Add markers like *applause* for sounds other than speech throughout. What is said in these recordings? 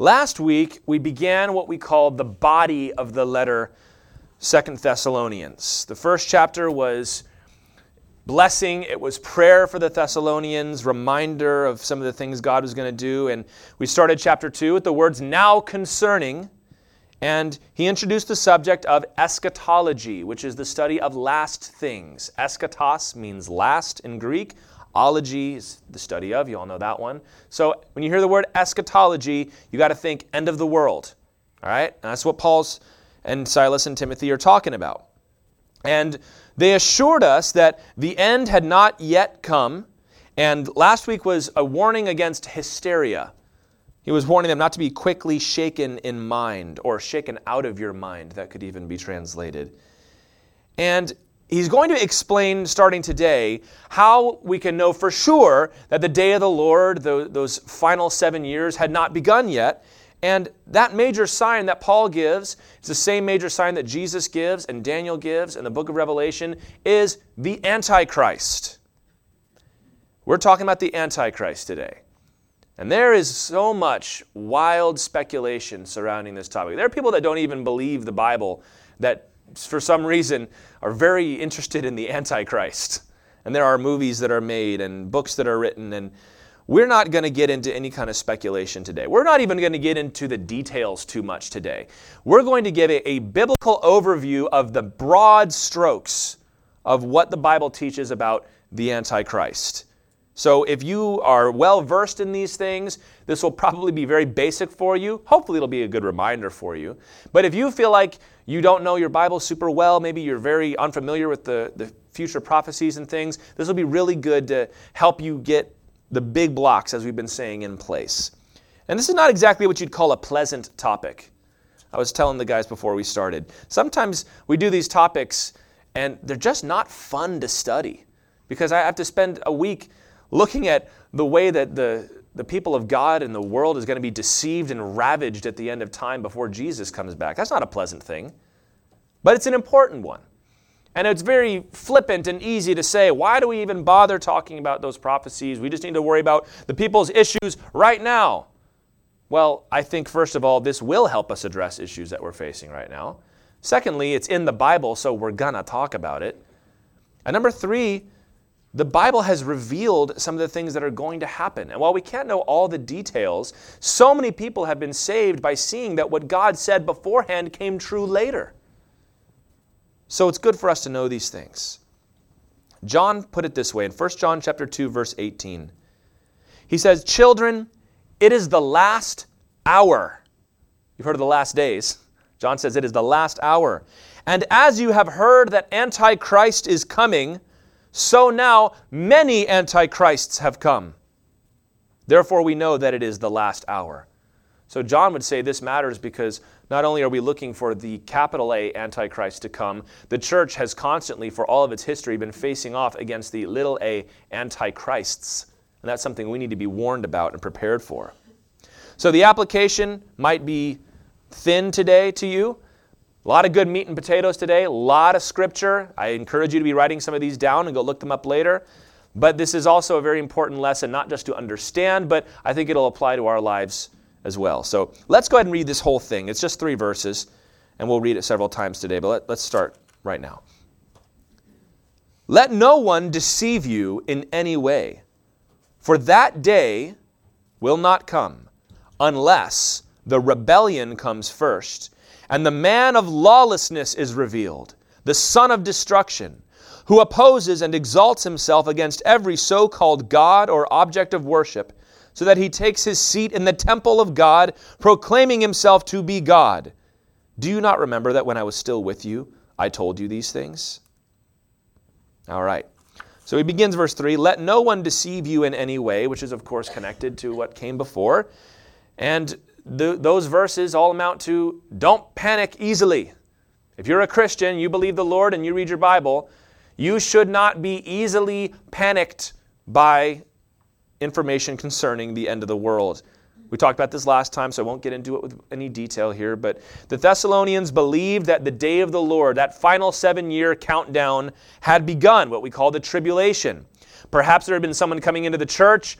Last week, we began what we called the body of the letter Second Thessalonians. The first chapter was blessing, it was prayer for the Thessalonians, reminder of some of the things God was going to do. And we started chapter 2 with the words now concerning. And he introduced the subject of eschatology, which is the study of last things. Eschatos means last in Greek. Ology is the study of, you all know that one. So when you hear the word eschatology, you got to think end of the world. All right? And that's what Paul's and Silas and Timothy are talking about. And they assured us that the end had not yet come. And last week was a warning against hysteria. He was warning them not to be quickly shaken in mind or shaken out of your mind. That could even be translated. And he's going to explain, starting today, how we can know for sure that the day of the Lord, those final seven years, had not begun yet. And that major sign that Paul gives, it's the same major sign that Jesus gives and Daniel gives in the book of Revelation, is the Antichrist. We're talking about the Antichrist today. And there is so much wild speculation surrounding this topic. There are people that don't even believe the Bible that, for some reason, are very interested in the Antichrist. And there are movies that are made and books that are written and we're not going to get into any kind of speculation today. We're not even going to get into the details too much today. We're going to give a, a, biblical overview of the broad strokes of what the Bible teaches about the Antichrist. So, if you are well versed in these things, this will probably be very basic for you. Hopefully, it'll be a good reminder for you. But if you feel like you don't know your Bible super well, maybe you're very unfamiliar with the, the future prophecies and things, this will be really good to help you get the big blocks, as we've been saying, in place. And this is not exactly what you'd call a pleasant topic. I was telling the guys before we started. Sometimes we do these topics and they're just not fun to study because I have to spend a week looking at the way that the, the people of God and the world is going to be deceived and ravaged at the end of time before Jesus comes back. That's not a pleasant thing, but it's an important one. And it's very flippant and easy to say, why do we even bother talking about those prophecies? We just need to worry about the people's issues right now. Well, I think, first of all, this will help us address issues that we're facing right now. Secondly, it's in the Bible, so we're going to talk about it. And number three, the Bible has revealed some of the things that are going to happen. And while we can't know all the details, so many people have been saved by seeing that what God said beforehand came true later. So it's good for us to know these things. John put it this way in 1 John chapter 2 verse 18. He says, "Children, it is the last hour." You've heard of the last days. John says it is the last hour. And as you have heard that antichrist is coming, so now many antichrists have come. Therefore we know that it is the last hour. So John would say this matters because not only are we looking for the capital A Antichrist to come, the church has constantly, for all of its history, been facing off against the little a Antichrists. And that's something we need to be warned about and prepared for. So the application might be thin today to you. A lot of good meat and potatoes today, a lot of scripture. I encourage you to be writing some of these down and go look them up later. But this is also a very important lesson, not just to understand, but I think it'll apply to our lives as well. So let's go ahead and read this whole thing. It's just three verses, and we'll read it several times today, but let, let's start right now. Let no one deceive you in any way, for that day will not come unless the rebellion comes first, and the man of lawlessness is revealed, the son of destruction, who opposes and exalts himself against every so called God or object of worship so that he takes his seat in the temple of God, proclaiming himself to be God. Do you not remember that when I was still with you, I told you these things? All right. So he begins verse 3 Let no one deceive you in any way, which is, of course, connected to what came before. And the, those verses all amount to don't panic easily. If you're a Christian, you believe the Lord, and you read your Bible, you should not be easily panicked by information concerning the end of the world. We talked about this last time, so I won't get into it with any detail here, but the Thessalonians believed that the day of the Lord, that final seven year countdown, had begun, what we call the tribulation. Perhaps there had been someone coming into the church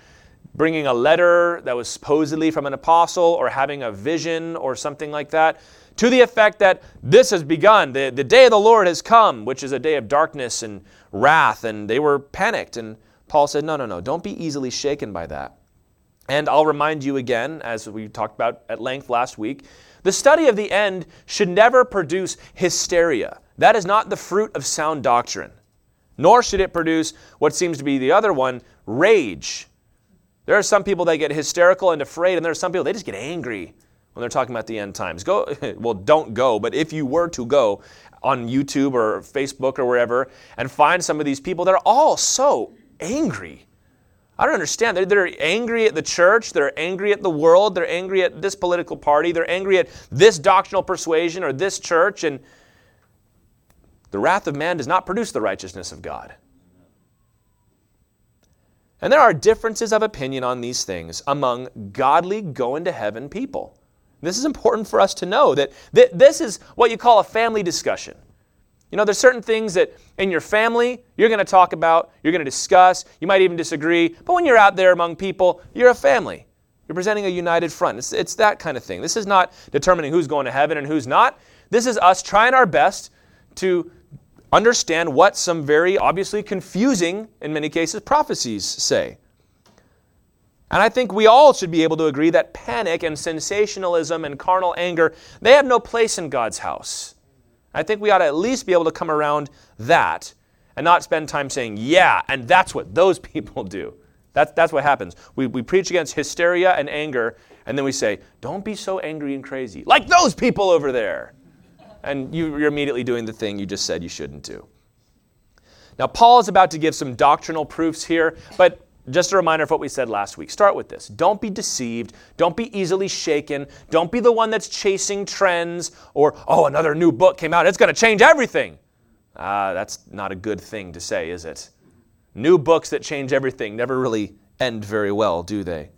bringing a letter that was supposedly from an apostle or having a vision or something like that to the effect that this has begun. The, the day of the Lord has come, which is a day of darkness and wrath. And they were panicked. And Paul said, No, no, no, don't be easily shaken by that. And I'll remind you again, as we talked about at length last week, the study of the end should never produce hysteria. That is not the fruit of sound doctrine. Nor should it produce what seems to be the other one, rage. There are some people that get hysterical and afraid, and there are some people they just get angry when they're talking about the end times. Go, *laughs* well, don't go, but if you were to go on YouTube or Facebook or wherever and find some of these people, they're all so angry. I don't understand. They're, they're angry at the church. They're angry at the world. They're angry at this political party. They're angry at this doctrinal persuasion or this church. And the wrath of man does not produce the righteousness of God. And there are differences of opinion on these things among godly, going to heaven people. This is important for us to know that th- this is what you call a family discussion. You know, there's certain things that in your family you're going to talk about, you're going to discuss, you might even disagree, but when you're out there among people, you're a family. You're presenting a united front. It's, it's that kind of thing. This is not determining who's going to heaven and who's not. This is us trying our best to understand what some very obviously confusing, in many cases, prophecies say. And I think we all should be able to agree that panic and sensationalism and carnal anger, they have no place in God's house. I think we ought to at least be able to come around that and not spend time saying, yeah, and that's what those *laughs* people do. That's, that's what happens. We, we preach against hysteria and anger, and then we say, don't be so angry and crazy, like those people over there. And you, you're immediately doing the thing you just said you shouldn't do. Now, Paul is about to give some doctrinal proofs here, but just a reminder of what we said last week. Start with this. Don't be deceived. Don't be easily shaken. Don't be the one that's chasing trends or, oh, another new book came out. It's going to change everything. Ah, that's not a good thing to say, is it? New books that change everything never really end very well, do they?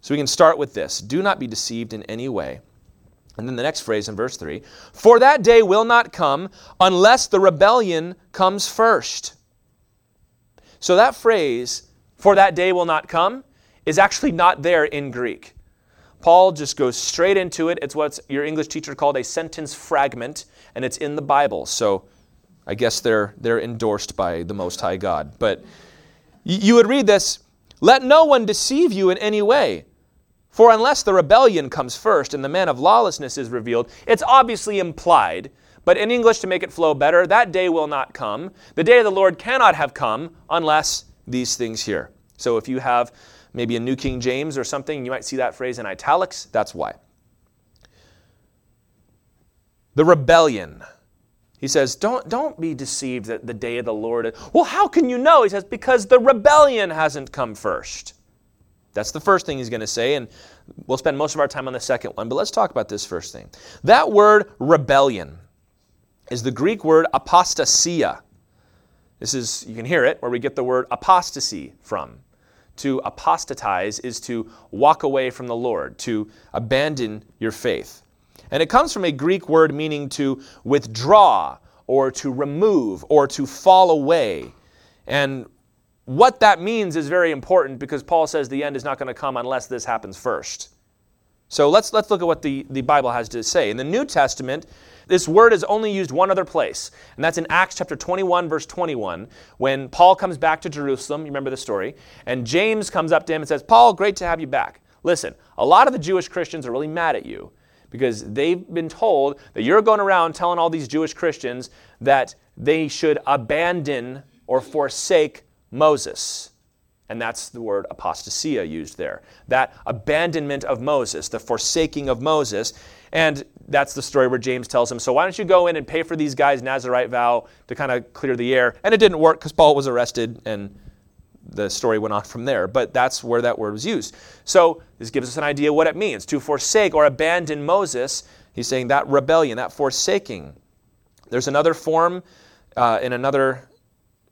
So we can start with this do not be deceived in any way. And then the next phrase in verse 3 For that day will not come unless the rebellion comes first. So that phrase, for that day will not come, is actually not there in Greek. Paul just goes straight into it. It's what your English teacher called a sentence fragment, and it's in the Bible. So I guess they're, they're endorsed by the Most High God. But you would read this Let no one deceive you in any way. For unless the rebellion comes first and the man of lawlessness is revealed, it's obviously implied but in English, to make it flow better, that day will not come. The day of the Lord cannot have come unless these things here. So if you have maybe a New King James or something, you might see that phrase in italics. That's why. The rebellion. He says, don't, don't be deceived that the day of the Lord. Well, how can you know? He says, because the rebellion hasn't come first. That's the first thing he's going to say, and we'll spend most of our time on the second one. But let's talk about this first thing. That word rebellion is the Greek word apostasia. This is, you can hear it, where we get the word apostasy from. To apostatize is to walk away from the Lord, to abandon your faith. And it comes from a Greek word meaning to withdraw, or to remove, or to fall away. And what that means is very important because Paul says the end is not going to come unless this happens first. So let's, let's look at what the, the Bible has to say. In the New Testament, this word is only used one other place, and that's in Acts chapter 21, verse 21, when Paul comes back to Jerusalem. You remember the story? And James comes up to him and says, Paul, great to have you back. Listen, a lot of the Jewish Christians are really mad at you because they've been told that you're going around telling all these Jewish Christians that they should abandon or forsake Moses. And that's the word apostasia used there. That abandonment of Moses, the forsaking of Moses. And that's the story where James tells him, So why don't you go in and pay for these guys' Nazarite vow to kind of clear the air? And it didn't work because Paul was arrested and the story went on from there. But that's where that word was used. So this gives us an idea what it means to forsake or abandon Moses. He's saying that rebellion, that forsaking. There's another form uh, in another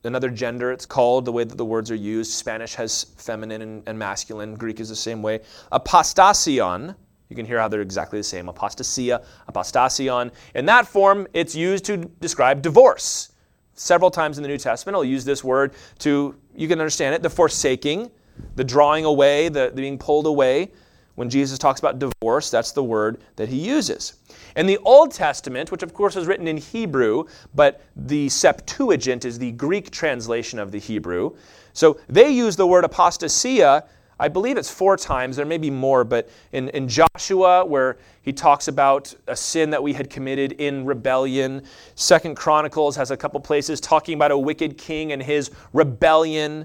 another gender. It's called the way that the words are used. Spanish has feminine and, and masculine. Greek is the same way. Apostasion. You can hear how they're exactly the same. Apostasia apostasion. In that form it's used to describe divorce. Several times in the new testament i'll use this word to you can understand it the forsaking the drawing away, the, the being pulled away. When Jesus talks about divorce, that's the word that he uses. In the Old Testament, which of course is written in Hebrew, but the Septuagint is the Greek translation of the Hebrew. So they use the word apostasia I believe it's four times, there may be more, but in, in Joshua, where he talks about a sin that we had committed in rebellion. Second Chronicles has a couple places talking about a wicked king and his rebellion.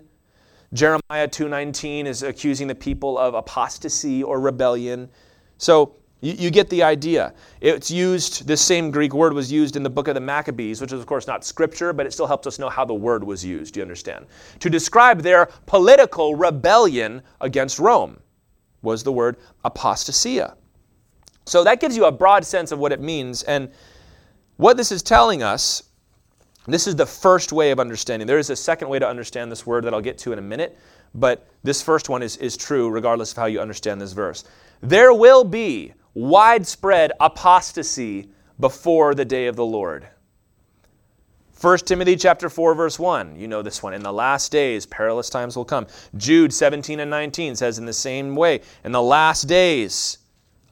Jeremiah 2:19 is accusing the people of apostasy or rebellion. So you, you, get the idea. It's used, this same Greek word was used in the book of the Maccabees, which is, of course, not scripture, but it still helps us know how the word was used, you understand? To describe their political rebellion against Rome was the word apostasia. So that gives you a broad sense of what it means. And what this is telling us, this is the first way of understanding. There is a second way to understand this word that I'll get to in a minute, but this first one is, is true regardless of how you understand this verse. There will be widespread apostasy before the day of the Lord. 1 Timothy chapter 4 verse 1, you know this one. In the last days perilous times will come. Jude 17 and 19 says in the same way, in the last days.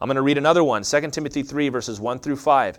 I'm going to read another one, 2 Timothy 3 verses 1 through 5.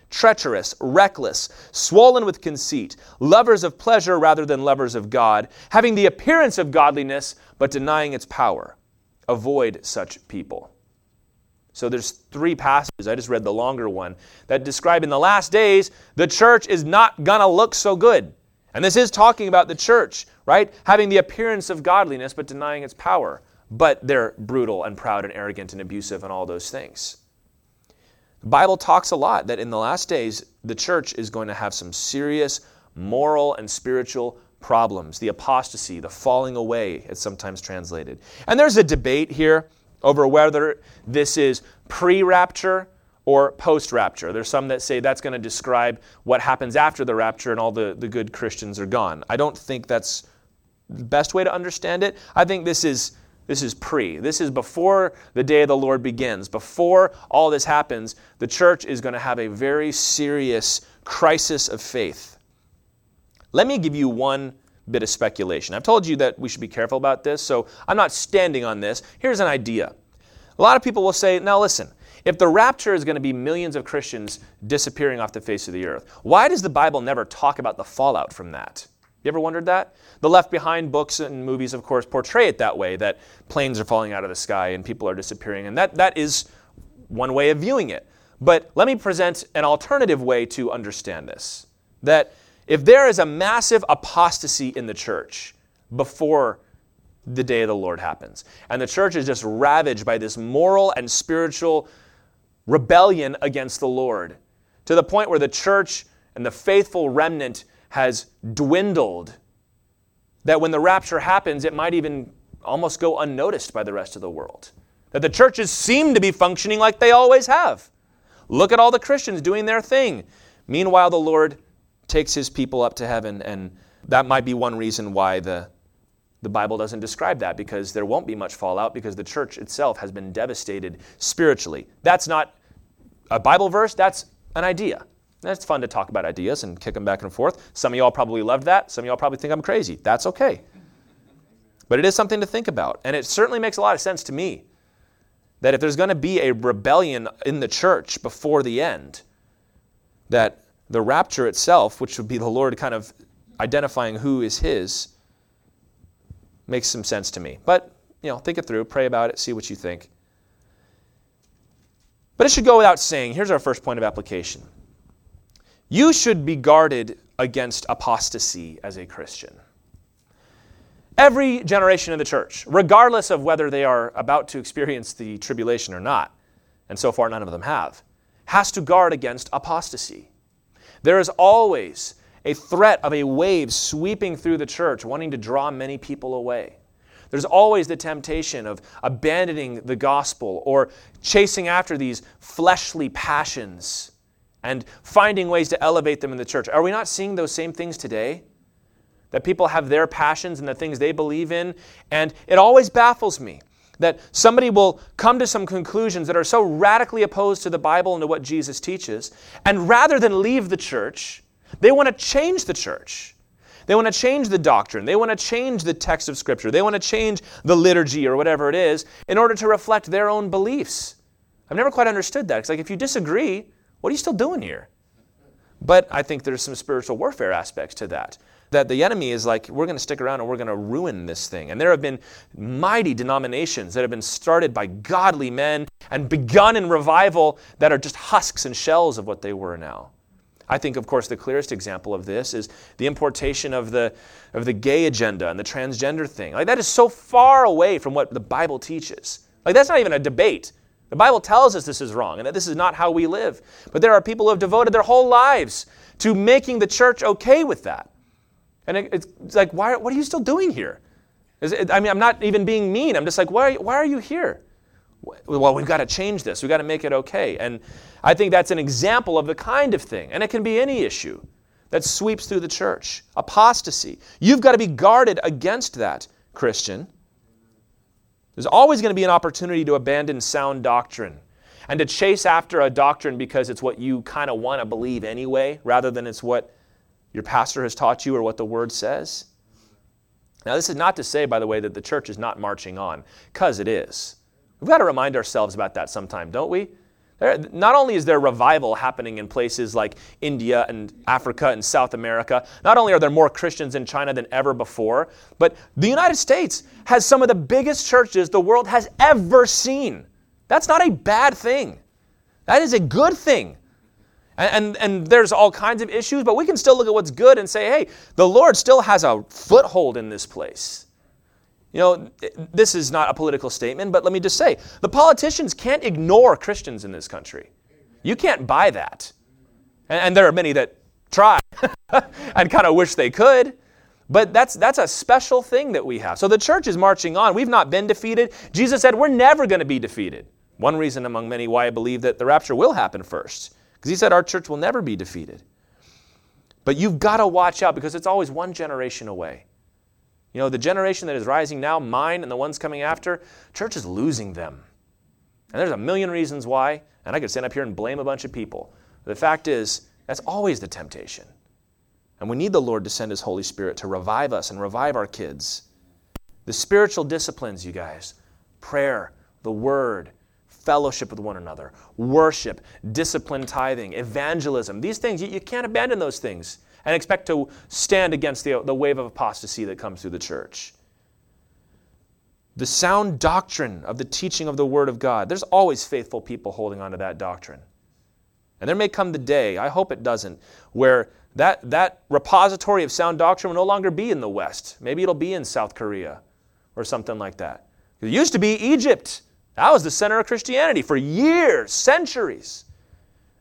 treacherous, reckless, swollen with conceit, lovers of pleasure rather than lovers of God, having the appearance of godliness but denying its power. Avoid such people. So there's three passages. I just read the longer one that describe in the last days the church is not going to look so good. And this is talking about the church, right? Having the appearance of godliness but denying its power. But they're brutal and proud and arrogant and abusive and all those things. The Bible talks a lot that in the last days, the church is going to have some serious moral and spiritual problems. The apostasy, the falling away, it's sometimes translated. And there's a debate here over whether this is pre rapture or post rapture. There's some that say that's going to describe what happens after the rapture and all the, the good Christians are gone. I don't think that's the best way to understand it. I think this is this is pre. This is before the day of the Lord begins. Before all this happens, the church is going to have a very serious crisis of faith. Let me give you one bit of speculation. I've told you that we should be careful about this, so I'm not standing on this. Here's an idea. A lot of people will say, now listen, if the rapture is going to be millions of Christians disappearing off the face of the earth, why does the Bible never talk about the fallout from that? You ever wondered that? The Left Behind books and movies, of course, portray it that way that planes are falling out of the sky and people are disappearing. And that, that is one way of viewing it. But let me present an alternative way to understand this that if there is a massive apostasy in the church before the day of the Lord happens, and the church is just ravaged by this moral and spiritual rebellion against the Lord to the point where the church and the faithful remnant has dwindled. That when the rapture happens, it might even almost go unnoticed by the rest of the world. That the churches seem to be functioning like they always have. Look at all the Christians doing their thing. Meanwhile, the Lord takes his people up to heaven, and that might be one reason why the the Bible doesn't describe that because there won't be much fallout because the church itself has been devastated spiritually. That's not a Bible verse, that's an idea. That's fun to talk about ideas and kick them back and forth. Some of y'all probably loved that. Some of y'all probably think I'm crazy. That's okay. But it is something to think about. And it certainly makes a lot of sense to me that if there's going to be a rebellion in the church before the end, that the rapture itself, which would be the Lord kind of identifying who is His, makes some sense to me. But, you know, think it through, pray about it, see what you think. But it should go without saying here's our first point of application. You should be guarded against apostasy as a Christian. Every generation of the church, regardless of whether they are about to experience the tribulation or not, and so far none of them have, has to guard against apostasy. There is always a threat of a wave sweeping through the church, wanting to draw many people away. There's always the temptation of abandoning the gospel or chasing after these fleshly passions and finding ways to elevate them in the church. Are we not seeing those same things today? That people have their passions and the things they believe in, and it always baffles me that somebody will come to some conclusions that are so radically opposed to the Bible and to what Jesus teaches, and rather than leave the church, they want to change the church. They want to change the doctrine. They want to change the text of Scripture. They want to change the liturgy or whatever it is in order to reflect their own beliefs. I've never quite understood that. It's like if you disagree, what are you still doing here? But I think there's some spiritual warfare aspects to that. That the enemy is like, we're going to stick around and we're going to ruin this thing. And there have been mighty denominations that have been started by godly men and begun in revival that are just husks and shells of what they were now. I think, of course, the clearest example of this is the importation of the, of the gay agenda and the transgender thing. Like, that is so far away from what the Bible teaches. Like, that's not even a debate. The Bible tells us this is wrong and that this is not how we live. But there are people who have devoted their whole lives to making the church okay with that. And it's like, why, what are you still doing here? It, I mean, I'm not even being mean. I'm just like, why, why are you here? Well, we've got to change this. We've got to make it okay. And I think that's an example of the kind of thing. And it can be any issue that sweeps through the church apostasy. You've got to be guarded against that, Christian. There's always going to be an opportunity to abandon sound doctrine and to chase after a doctrine because it's what you kind of want to believe anyway, rather than it's what your pastor has taught you or what the word says. Now, this is not to say, by the way, that the church is not marching on, because it is. We've got to remind ourselves about that sometime, don't we? Uh, not only is there revival happening in places like India and Africa and South America, not only are there more Christians in China than ever before, but the United States has some of the biggest churches the world has ever seen. That's not a bad thing. That is a good thing. And, and, and, there's all kinds of issues, but we can still look at what's good and say, hey, the Lord still has a foothold in this place. You know, this is not a political statement, but let me just say the politicians can't ignore Christians in this country. You can't buy that. And, and there are many that try *laughs* and kind of wish they could. But that's, that's a special thing that we have. So the church is marching on. We've not been defeated. Jesus said we're never going to be defeated. One reason among many why I believe that the rapture will happen first. Because he said our church will never be defeated. But you've got to watch out because it's always one generation away. You know, the generation that is rising now, mine and the ones coming after, church is losing them. And there's a million reasons why, and I could stand up here and blame a bunch of people. But the fact is, that's always the temptation. And we need the Lord to send His Holy Spirit to revive us and revive our kids. The spiritual disciplines, you guys prayer, the Word, fellowship with one another, worship, discipline tithing, evangelism these things, you, you can't abandon those things and expect to stand against the, the wave of apostasy that comes through the church. The sound doctrine of the teaching of the Word of God, there's always faithful people holding on to that doctrine. And there may come the day, I hope it doesn't, where that, that repository of sound doctrine will no longer be in the West. Maybe it'll be in South Korea or something like that. It used to be Egypt. That was the center of Christianity for years, centuries.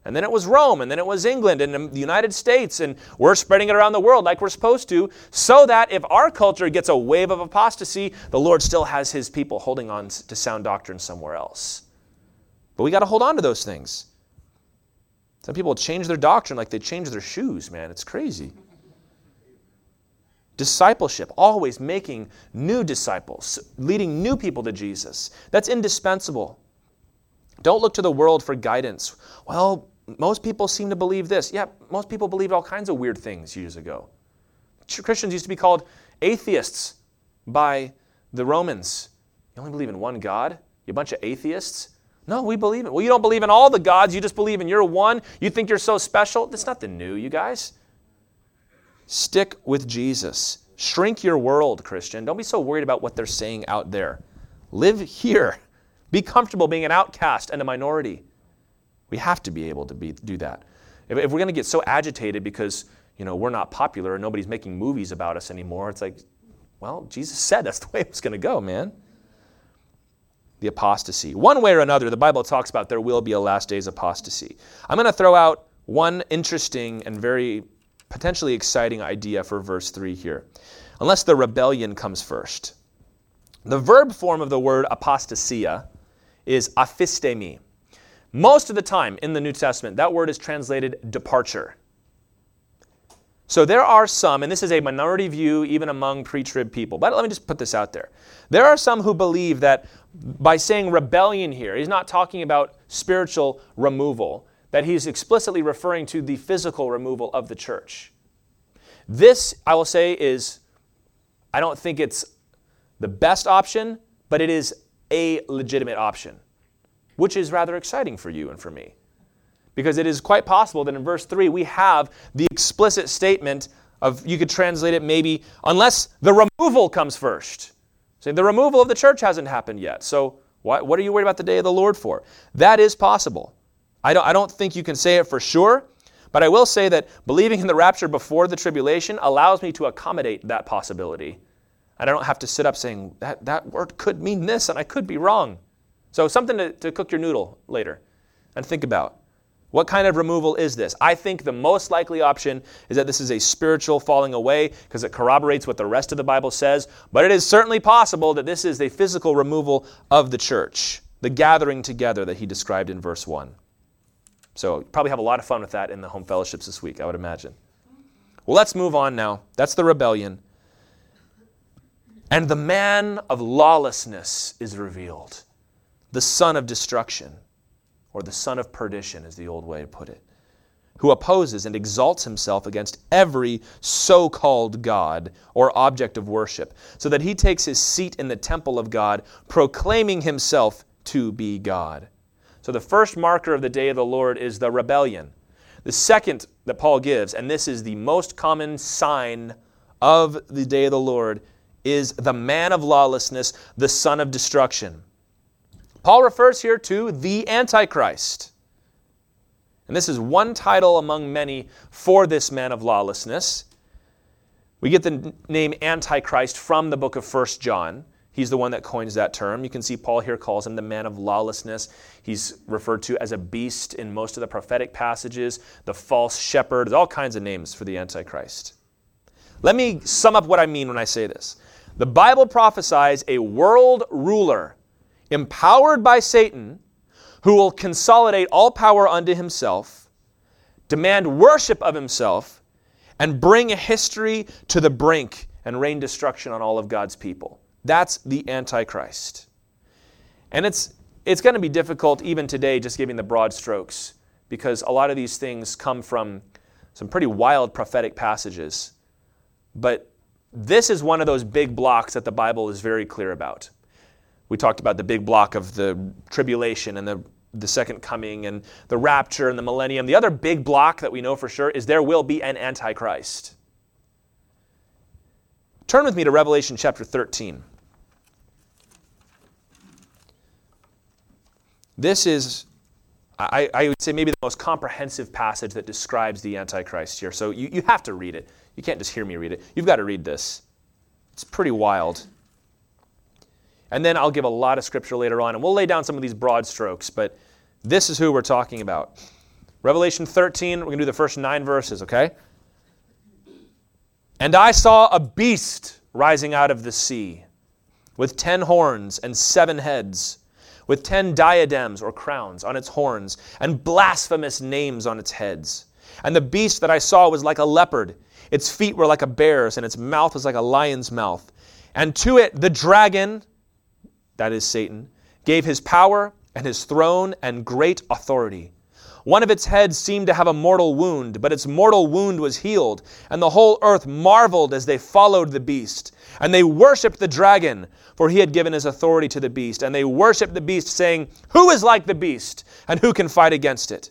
And then it was Rome, and then it was England and the United States, and we're spreading it around the world like we're supposed to, so that if our culture gets a wave of apostasy, the Lord still has his people holding on to sound doctrine somewhere else. But we got to hold on to those things. Some people change their doctrine like they change their shoes, man. It's crazy. Discipleship, always making new disciples, leading new people to Jesus. That's indispensable. Don't look to the world for guidance. Well, most people seem to believe this. Yeah, most people believed all kinds of weird things years ago. Christians used to be called atheists by the Romans. You only believe in one God? You bunch of atheists? No, we believe it. Well, you don't believe in all the gods. You just believe in your one. You think you're so special. That's nothing new, you guys. Stick with Jesus. Shrink your world, Christian. Don't be so worried about what they're saying out there. Live here. Be comfortable being an outcast and a minority. We have to be able to be, do that. If, if we're going to get so agitated because you know we're not popular and nobody's making movies about us anymore, it's like, well, Jesus said that's *laughs* the way it's going to go, man. The apostasy. One way or another, the Bible talks about there will be a last days apostasy. I'm going to throw out one interesting and very potentially exciting idea for verse 3 here. Unless the rebellion comes first. The verb form of the word apostasia is aphistemi. Most of the time in the New Testament, that word is translated departure. So there are some, and this is a minority view even among pre trib people, but let me just put this out there. There are some who believe that by saying rebellion here, he's not talking about spiritual removal, that he's explicitly referring to the physical removal of the church. This, I will say, is, I don't think it's the best option, but it is a legitimate option, which is rather exciting for you and for me. Because it is quite possible that in verse 3 we have the explicit statement of, you could translate it maybe, unless the removal comes first. Saying the removal of the church hasn't happened yet. So why, what are you worried about the day of the Lord for? That is possible. I don't, I don't think you can say it for sure, but I will say that believing in the rapture before the tribulation allows me to accommodate that possibility. And I don't have to sit up saying, that, that word could mean this, and I could be wrong. So, something to, to cook your noodle later and think about. What kind of removal is this? I think the most likely option is that this is a spiritual falling away because it corroborates what the rest of the Bible says, but it is certainly possible that this is a physical removal of the church, the gathering together that he described in verse 1. So, probably have a lot of fun with that in the home fellowships this week, I would imagine. Well, let's move on now. That's the rebellion. And the man of lawlessness is revealed, the son of destruction or the son of perdition is the old way to put it, who opposes and exalts himself against every so called God or object of worship, so that he takes his seat in the temple of God, proclaiming himself to be God. So the first marker of the day of the Lord is the rebellion. The second that Paul gives, and this is the most common sign of the day of the Lord, is the man of lawlessness, the son of destruction. Paul refers here to the Antichrist. And this is one title among many for this man of lawlessness. We get the name Antichrist from the book of 1 John. He's the one that coins that term. You can see Paul here calls him the man of lawlessness. He's referred to as a beast in most of the prophetic passages, the false shepherd, all kinds of names for the Antichrist. Let me sum up what I mean when I say this. The Bible prophesies a world ruler empowered by Satan, who will consolidate all power unto himself, demand worship of himself, and bring a history to the brink and rain destruction on all of God's people. That's the Antichrist. And it's, it's going to be difficult even today, just giving the broad strokes, because a lot of these things come from some pretty wild prophetic passages. But this is one of those big blocks that the Bible is very clear about we talked about the big block of the tribulation and the, the second coming and the rapture and the millennium. The other big block that we know for sure is there will be an antichrist. Turn with me to Revelation chapter 13. This is, I, I, would say, maybe the most comprehensive passage that describes the Antichrist here. So you, you have to read it. You can't just hear me read it. You've got to read this. It's pretty wild. And then I'll give a lot of scripture later on, and we'll lay down some of these broad strokes, but this is who we're talking about. Revelation 13, we're going to do the first nine verses, okay? And I saw a beast rising out of the sea with ten horns and seven heads, with ten diadems or crowns on its horns, and blasphemous names on its heads. And the beast that I saw was like a leopard. Its feet were like a bear's, and its mouth was like a lion's mouth. And to it the dragon, that is Satan, gave his power and his throne and great authority. One of its heads seemed to have a mortal wound, but its mortal wound was healed, and the whole earth marveled as they followed the beast. And they worshipped the dragon, for he had given his authority to the beast. And they worshipped the beast, saying, Who is like the beast, and who can fight against it?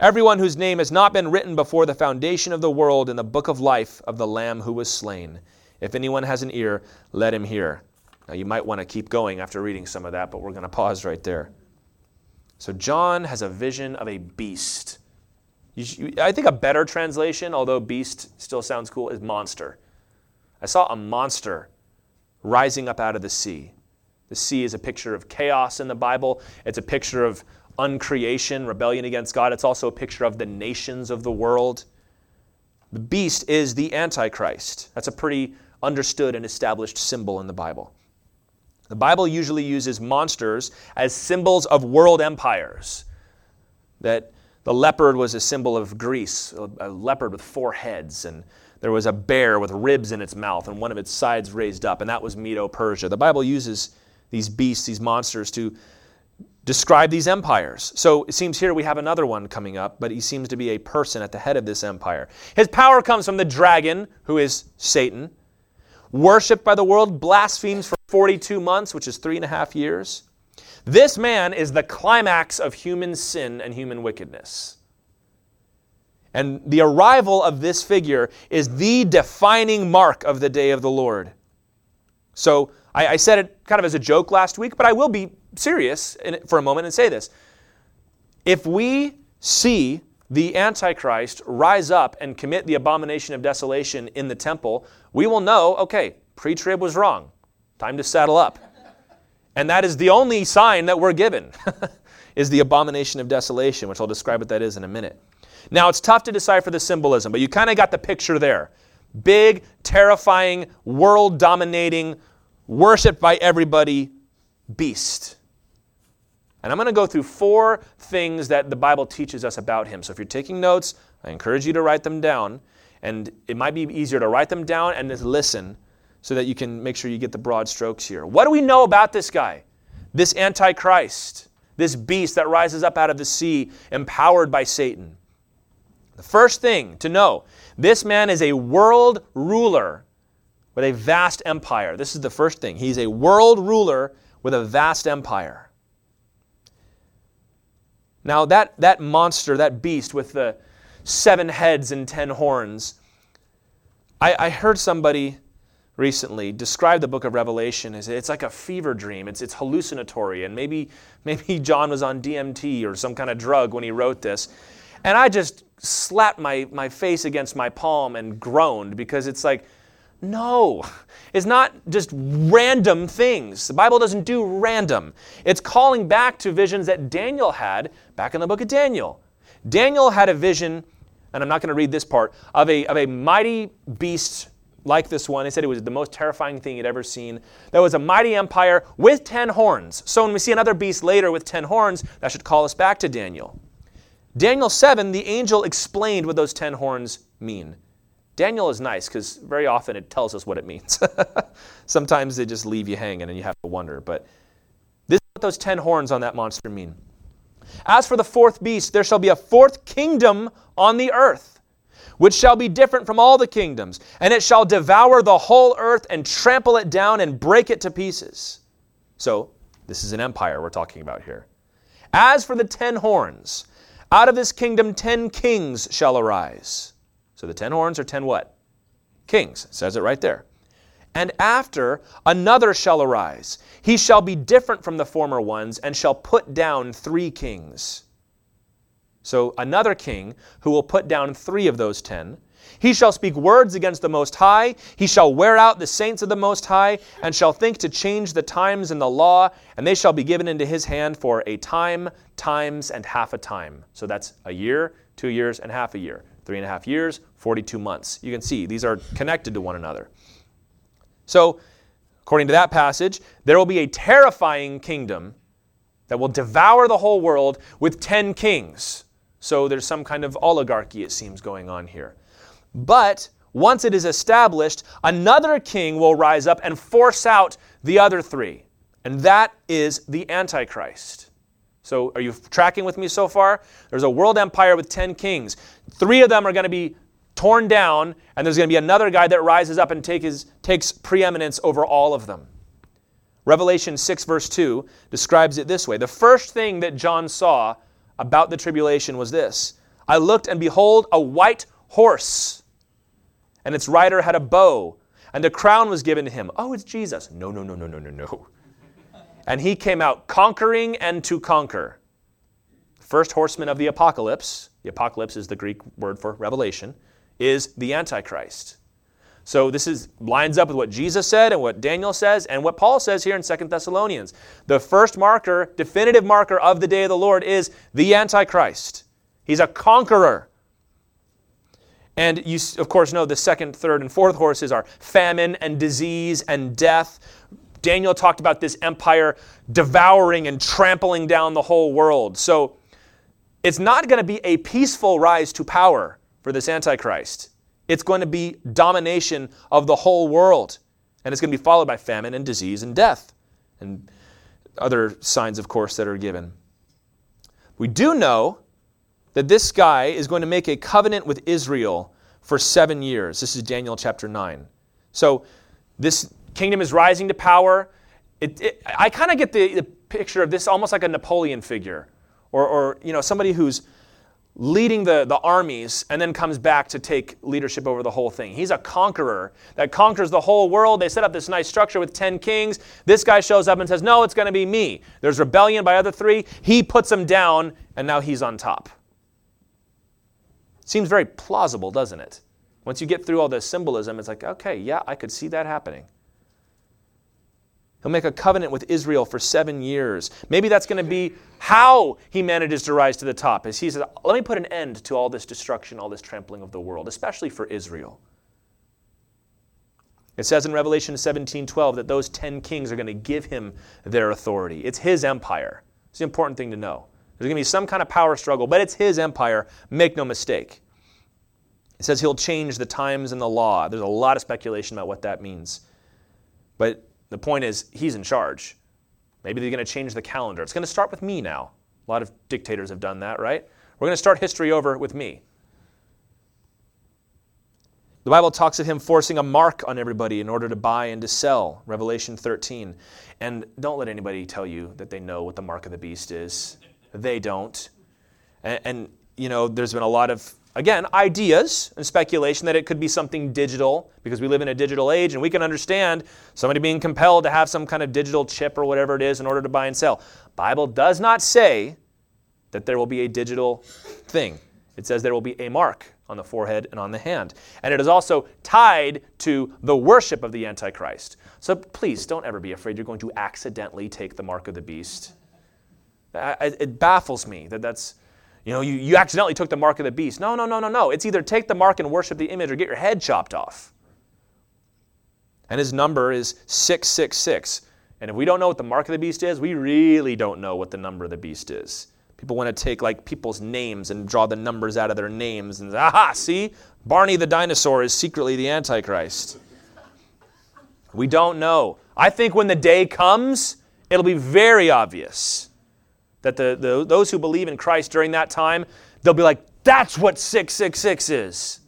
Everyone whose name has not been written before the foundation of the world in the book of life of the Lamb who was slain. If anyone has an ear, let him hear. Now, you might want to keep going after reading some of that, but we're going to pause right there. So John has a vision of a beast I think a better translation, although beast still sounds cool, is monster. I saw a monster rising up out of the sea. The sea is a picture of chaos in the Bible. It's a picture of uncreation, rebellion against God. It's also a picture of the nations of the world. The beast is the Antichrist. That's a pretty understood and established symbol in the Bible. The Bible usually uses monsters as symbols of world empires. That the leopard was a symbol of Greece, a leopard with four heads, and there was a bear with ribs in its mouth and one of its sides raised up, and that was Medo Persia. The Bible uses these beasts, these monsters, to describe these empires. So it seems here we have another one coming up, but he seems to be a person at the head of this empire. His power comes from the dragon, who is Satan, worshipped by the world, blasphemes for 42 months, which is three and a half years. This man is the climax of human sin and human wickedness. And the arrival of this figure is the defining mark of the day of the Lord. So I, I said it kind of as a joke last week, but I will be serious for a moment and say this. If we see the Antichrist rise up and commit the abomination of desolation in the temple, we will know okay, pre trib was wrong. Time to saddle up. And that is the only sign that we're given, *laughs* is the abomination of desolation, which I'll describe what that is in a minute. Now, it's tough to decipher the symbolism, but you kind of got the picture there. Big, terrifying, world dominating, worshiped by everybody beast. And I'm going to go through four things that the Bible teaches us about him. So if you're taking notes, I encourage you to write them down. And it might be easier to write them down and just listen so that you can make sure you get the broad strokes here. What do we know about this guy? This Antichrist, this beast that rises up out of the sea, empowered by Satan. The first thing to know this man is a world ruler with a vast empire. This is the first thing. He's a world ruler with a vast empire. Now, that, that monster, that beast with the seven heads and ten horns, I, I heard somebody recently describe the book of Revelation as it's like a fever dream. It's, it's hallucinatory. And maybe, *laughs* maybe John was on DMT or some kind of drug when he wrote this. And I just slapped my, my face against my palm and groaned because it's like, no, it's not just random things. The Bible doesn't do random. It's calling back to visions that Daniel had back in the book of Daniel. Daniel had a vision, and I'm not going to read this part, of a, of a mighty beast like this one. He said it was the most terrifying thing he'd ever seen. There was a mighty empire with 10 horns. So when we see another beast later with 10 horns, that should call us back to Daniel. Daniel 7, the angel explained what those 10 horns mean. Daniel is nice because very often it tells us what it means. *laughs* Sometimes they just leave you hanging and you have to wonder. But this is what those 10 horns on that monster mean. As for the fourth beast, there shall be a fourth kingdom on the earth which shall be different from all the kingdoms, and it shall devour the whole earth and trample it down and break it to pieces. So, this is an empire we're talking about here. As for the ten horns, out of this kingdom ten kings shall arise. So the ten horns are ten what? Kings. It says it right there. And after another shall arise. He shall be different from the former ones, and shall put down three kings. So another king who will put down three of those ten. He shall speak words against the Most High. He shall wear out the saints of the Most High, and shall think to change the times and the law, and they shall be given into his hand for a time, times, and half a time. So that's a year, two years, and half a year. Three and a half years, 42 months. You can see these are connected to one another. So, according to that passage, there will be a terrifying kingdom that will devour the whole world with 10 kings. So there's some kind of oligarchy, it seems, going on here. But once it is established, another king will rise up and force out the other three. And that is the Antichrist. So, are you tracking with me so far? There's a world empire with 10 kings. Three of them are going to be torn down, and there's going to be another guy that rises up and take his, takes preeminence over all of them. Revelation 6, verse 2 describes it this way The first thing that John saw about the tribulation was this I looked, and behold, a white horse, and its rider had a bow, and a crown was given to him. Oh, it's Jesus. No, no, no, no, no, no, no. *laughs* And he came out conquering and to conquer. first horseman of the apocalypse, the apocalypse is the Greek word for revelation, is the Antichrist. So this is lines up with what Jesus said and what Daniel says and what Paul says here in Second Thessalonians. The first marker, definitive marker of the day of the Lord is the Antichrist. He's a conqueror. And you, of course, know the second, third, and fourth horses are famine and disease and death. Daniel talked about this empire devouring and trampling down the whole world. So it's not going to be a peaceful rise to power for this Antichrist. It's going to be domination of the whole world. And it's going to be followed by famine and disease and death and other signs, of course, that are given. We do know that this guy is going to make a covenant with Israel for seven years. This is Daniel chapter 9. So this kingdom is rising to power. It, it, I kind of get the, the, picture of this almost like a Napoleon figure or, or you know, somebody who's leading the, the armies and then comes back to take leadership over the whole thing. He's a conqueror that conquers the whole world. They set up this nice structure with 10 kings. This guy shows up and says, No, it's going to be me. There's rebellion by other three. He puts them down, and now he's on top. Seems very plausible, doesn't it? Once you get through all this symbolism, it's like, okay, yeah, I could see that happening. He'll make a covenant with Israel for seven years. Maybe that's going to be how he manages to rise to the top. As he says, let me put an end to all this destruction, all this trampling of the world, especially for Israel. It says in Revelation 17 12 that those 10 kings are going to give him their authority. It's his empire. It's the important thing to know. There's going to be some kind of power struggle, but it's his empire. Make no mistake. It says he'll change the times and the law. There's a lot of speculation about what that means. But the point is, he's in charge. Maybe they're going to change the calendar. It's going to start with me now. A lot of dictators have done that, right? We're going to start history over with me. The Bible talks of him forcing a mark on everybody in order to buy and to sell, Revelation 13. And don't let anybody tell you that they know what the mark of the beast is. They don't. And, and you know, there's been a lot of again, ideas and speculation that it could be something digital because we live in a digital age and we can understand somebody being compelled to have some kind of digital chip or whatever it is in order to buy and sell. Bible does not say that there will be a digital thing. It says there will be a mark on the forehead and on the hand. And it is also tied to the worship of the Antichrist. So please don't ever be afraid you're going to accidentally take the mark of the beast. It baffles me that that's you know, you, you accidentally took the mark of the beast. No, no, no, no, no. It's either take the mark and worship the image or get your head chopped off. And his number is 666. And if we don't know what the mark of the beast is, we really don't know what the number of the beast is. People want to take like people's names and draw the numbers out of their names and aha, see? Barney the dinosaur is secretly the Antichrist. We don't know. I think when the day comes, it'll be very obvious that the, the, those who believe in Christ during that time, they'll be like, that's what 666 is.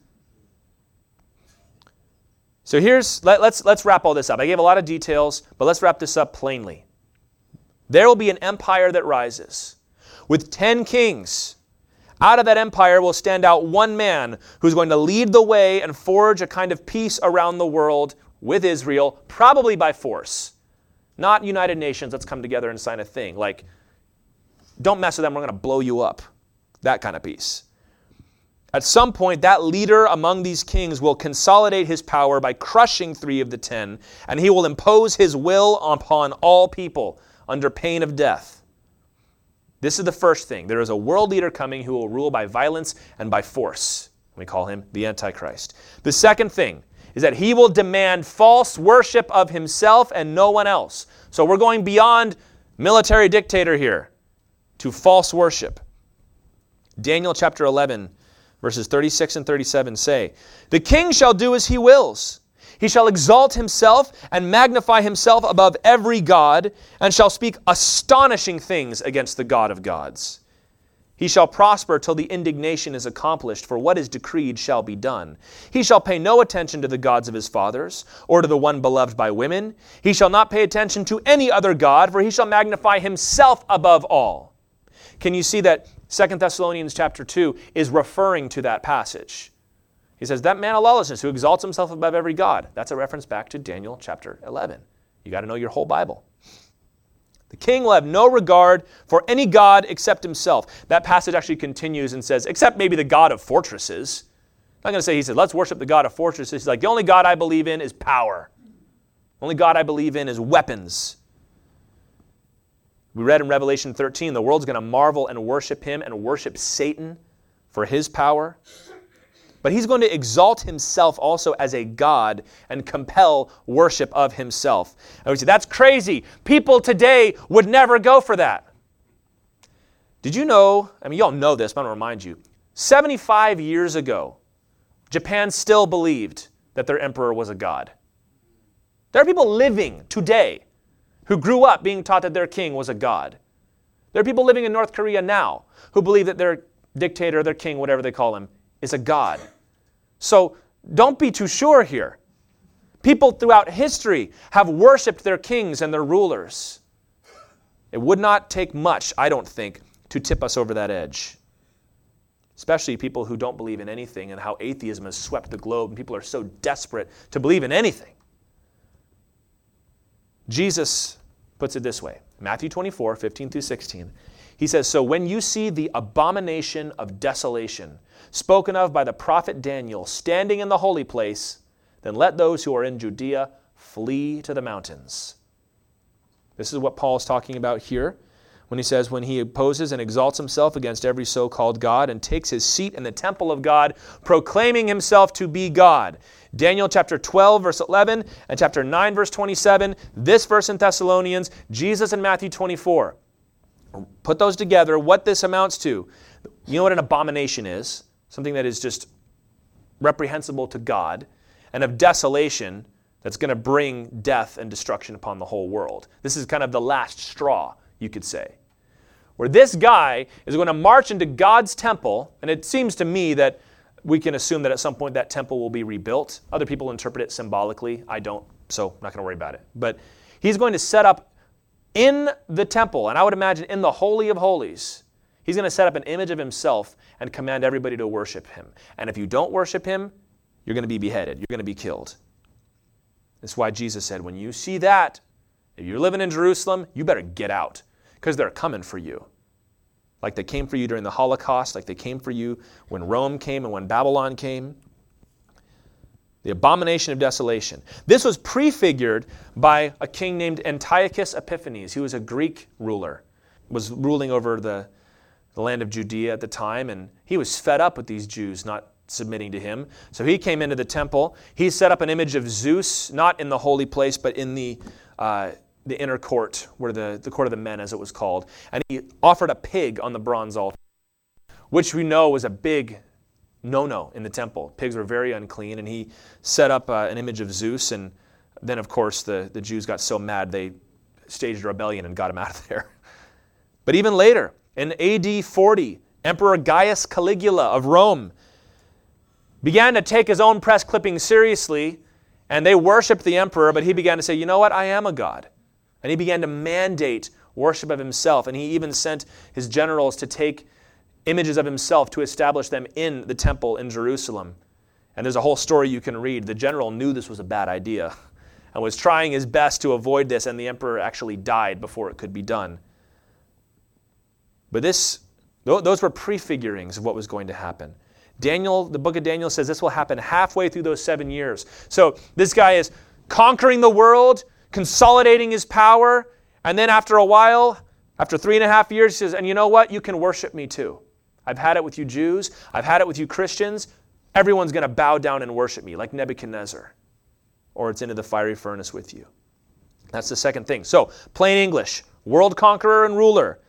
So here's, let, let's, let's wrap all this up. I gave a lot of details, but let's wrap this up plainly. There will be an empire that rises with 10 kings. Out of that empire will stand out one man who's going to lead the way and forge a kind of peace around the world with Israel, probably by force. Not United Nations, let's come together and sign a thing. Like don't mess with them, we're going to blow you up. That kind of peace. At some point, that leader among these kings will consolidate his power by crushing three of the ten, and he will impose his will upon all people under pain of death. This is the first thing. There is a world leader coming who will rule by violence and by force. We call him the Antichrist. The second thing is that he will demand false worship of himself and no one else. So we're going beyond military dictator here to false worship. Daniel chapter 11, verses 36 and 37 say, The king shall do as he wills. He shall exalt himself and magnify himself above every God, and shall speak astonishing things against the God of gods. He shall prosper till the indignation is accomplished, for what is decreed shall be done. He shall pay no attention to the gods of his fathers, or to the one beloved by women. He shall not pay attention to any other God, for he shall magnify himself above all. Can you see that Second Thessalonians chapter 2 is referring to that passage? He says, That man of lawlessness who exalts himself above every God. That's a reference back to Daniel chapter 11. You got to know your whole Bible. The king will have no regard for any God except himself. That passage actually continues and says, except maybe the God of fortresses. I'm not going to say he said, let's worship the God of fortresses. He's like, the only God I believe in is power. The only God I believe in is weapons. We read in Revelation 13, the world's going to marvel and worship him and worship Satan for his power. But he's going to exalt himself also as a God and compel worship of himself. And we say, that's crazy. People today would never go for that. Did you know? I mean, you all know this, but I'm going to remind you. 75 years ago, Japan still believed that their emperor was a god. There are people living today who grew up being taught that their king was a god. There are people living in North Korea now who believe that their dictator, their king, whatever they call him, is a god. So don't be too sure here. People throughout history have worshiped their kings and their rulers. It would not take much, I don't think, to tip us over that edge. Especially people who don't believe in anything and how atheism has swept the globe, and people are so desperate to believe in anything. Jesus puts it this way Matthew 24, 15 through 16. He says, So when you see the abomination of desolation spoken of by the prophet Daniel standing in the holy place, then let those who are in Judea flee to the mountains. This is what Paul is talking about here when he says, When he opposes and exalts himself against every so called God and takes his seat in the temple of God, proclaiming himself to be God. Daniel chapter 12, verse 11, and chapter 9, verse 27, this verse in Thessalonians, Jesus in Matthew 24. Put those together, what this amounts to. You know what an abomination is? Something that is just reprehensible to God, and of desolation that's going to bring death and destruction upon the whole world. This is kind of the last straw, you could say. Where this guy is going to march into God's temple, and it seems to me that we can assume that at some point that temple will be rebuilt. Other people interpret it symbolically. I don't, so I'm not going to worry about it. But he's going to set up in the temple, and I would imagine in the Holy of Holies, he's going to set up an image of himself and command everybody to worship him. And if you don't worship him, you're going to be beheaded, you're going to be killed. That's why Jesus said, when you see that, if you're living in Jerusalem, you better get out because they're coming for you. Like they came for you during the Holocaust, like they came for you when Rome came and when Babylon came the abomination of desolation. This was prefigured by a king named Antiochus Epiphanes, who was a Greek ruler, was ruling over the, the land of Judea at the time, and he was fed up with these Jews not submitting to him. So he came into the temple. He set up an image of Zeus, not in the holy place, but in the uh, the inner court, where the, the court of the men, as it was called. And he offered a pig on the bronze altar, which we know was a big no no in the temple. Pigs were very unclean, and he set up uh, an image of Zeus. And then, of course, the, the Jews got so mad they staged a rebellion and got him *laughs* out of there. But even later, in AD 40, Emperor Gaius Caligula of Rome began to take his own press clippings seriously, and they worshiped the emperor, but he began to say, You know what? I am a god. And he began to mandate worship of himself, and he even sent his generals to take images of himself to establish them in the temple in Jerusalem. And there's a whole story you can read. The general knew this was a bad idea and was trying his best to avoid this, and the emperor actually died before it could be done. But this, those were prefigurings of what was going to happen. Daniel, the book of Daniel says this will happen halfway through those seven years. So this guy is conquering the world, consolidating his power, and then after a while, after three and a half years, he says, And you know what? You can worship me too. I've had it with you Jews, I've had it with you Christians. Everyone's going to bow down and worship me, like Nebuchadnezzar, or it's into the fiery furnace with you. That's the second thing. So, plain English world conqueror and ruler.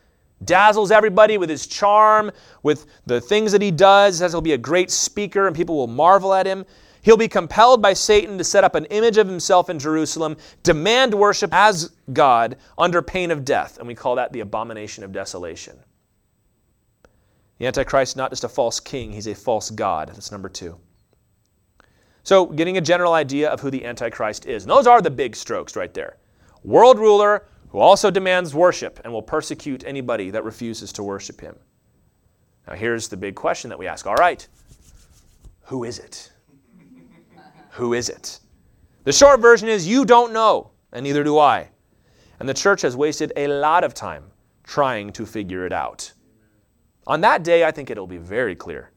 Dazzles everybody with his charm, with the things that he does, says he'll be a great speaker and people will marvel at him. He'll be compelled by Satan to set up an image of himself in Jerusalem, demand worship as God under pain of death, and we call that the abomination of desolation. The Antichrist is not just a false king, he's a false God. That's number two. So, getting a general idea of who the Antichrist is. And those are the big strokes right there. World ruler who also demands worship and will persecute anybody that refuses to worship him. Now, here's the big question that we ask all right, who is it? Who is it? The short version is you don't know, and neither do I. And the church has wasted a lot of time trying to figure it out. On that day, I think it'll be very clear.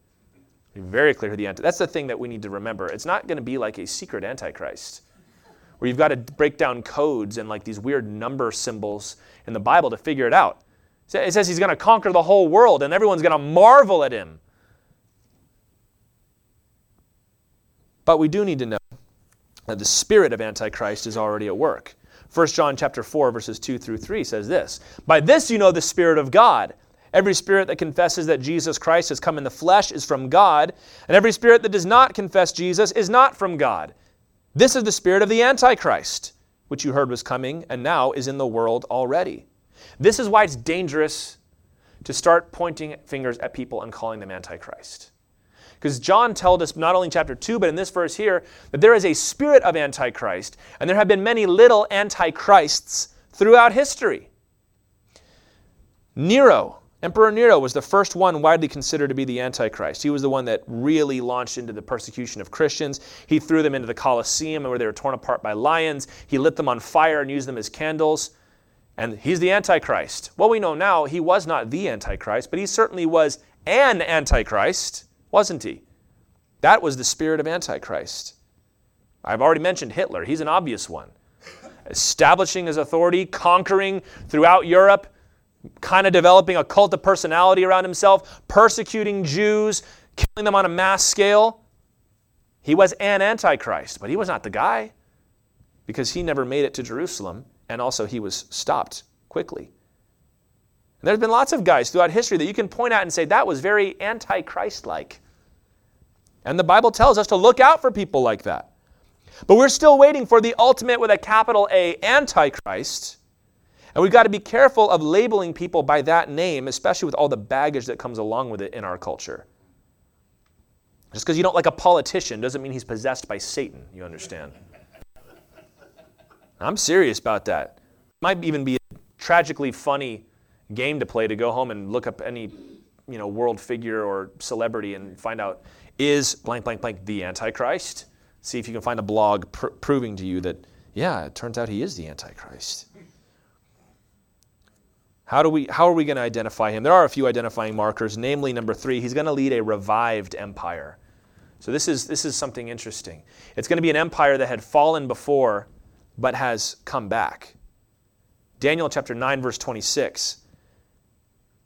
Very clear who the. That's the thing that we need to remember. It's not going to be like a secret antichrist, where you've got to break down codes and like these weird number symbols in the Bible to figure it out. It says he's going to conquer the whole world, and everyone's going to marvel at him. But we do need to know that the spirit of antichrist is already at work. 1 John chapter 4 verses 2 through 3 says this, "By this you know the spirit of God. Every spirit that confesses that Jesus Christ has come in the flesh is from God, and every spirit that does not confess Jesus is not from God. This is the spirit of the antichrist, which you heard was coming and now is in the world already." This is why it's dangerous to start pointing fingers at people and calling them antichrist. Because John told us, not only in chapter 2, but in this verse here, that there is a spirit of Antichrist, and there have been many little Antichrists throughout history. Nero, Emperor Nero, was the first one widely considered to be the Antichrist. He was the one that really launched into the persecution of Christians. He threw them into the Colosseum where they were torn apart by lions. He lit them on fire and used them as candles. And he's the Antichrist. Well, we know now he was not the Antichrist, but he certainly was an Antichrist wasn't he? That was the spirit of Antichrist. I've already mentioned Hitler. He's an obvious one. Establishing his authority, conquering throughout Europe, kind of developing a cult of personality around himself, persecuting Jews, killing them on a mass scale. He was an Antichrist, but he was not the guy because he never made it to Jerusalem, and also he was stopped quickly. And there's been lots of guys throughout history that you can point out and say that was very anti Christ like. And the Bible tells us to look out for people like that. But we're still waiting for the ultimate with a capital A Antichrist. And we've got to be careful of labeling people by that name, especially with all the baggage that comes along with it in our culture. Just because you don't like a politician doesn't mean he's possessed by Satan, you understand? I'm serious about that. Might even be a tragically funny game to play to go home and look up any you know world figure or celebrity and find out is blank blank blank the antichrist see if you can find a blog pr- proving to you that yeah it turns out he is the antichrist how, do we, how are we going to identify him? There are a few identifying markers, namely, number three, he's going to lead a revived empire. So, this is, this is something interesting. It's going to be an empire that had fallen before, but has come back. Daniel chapter 9, verse 26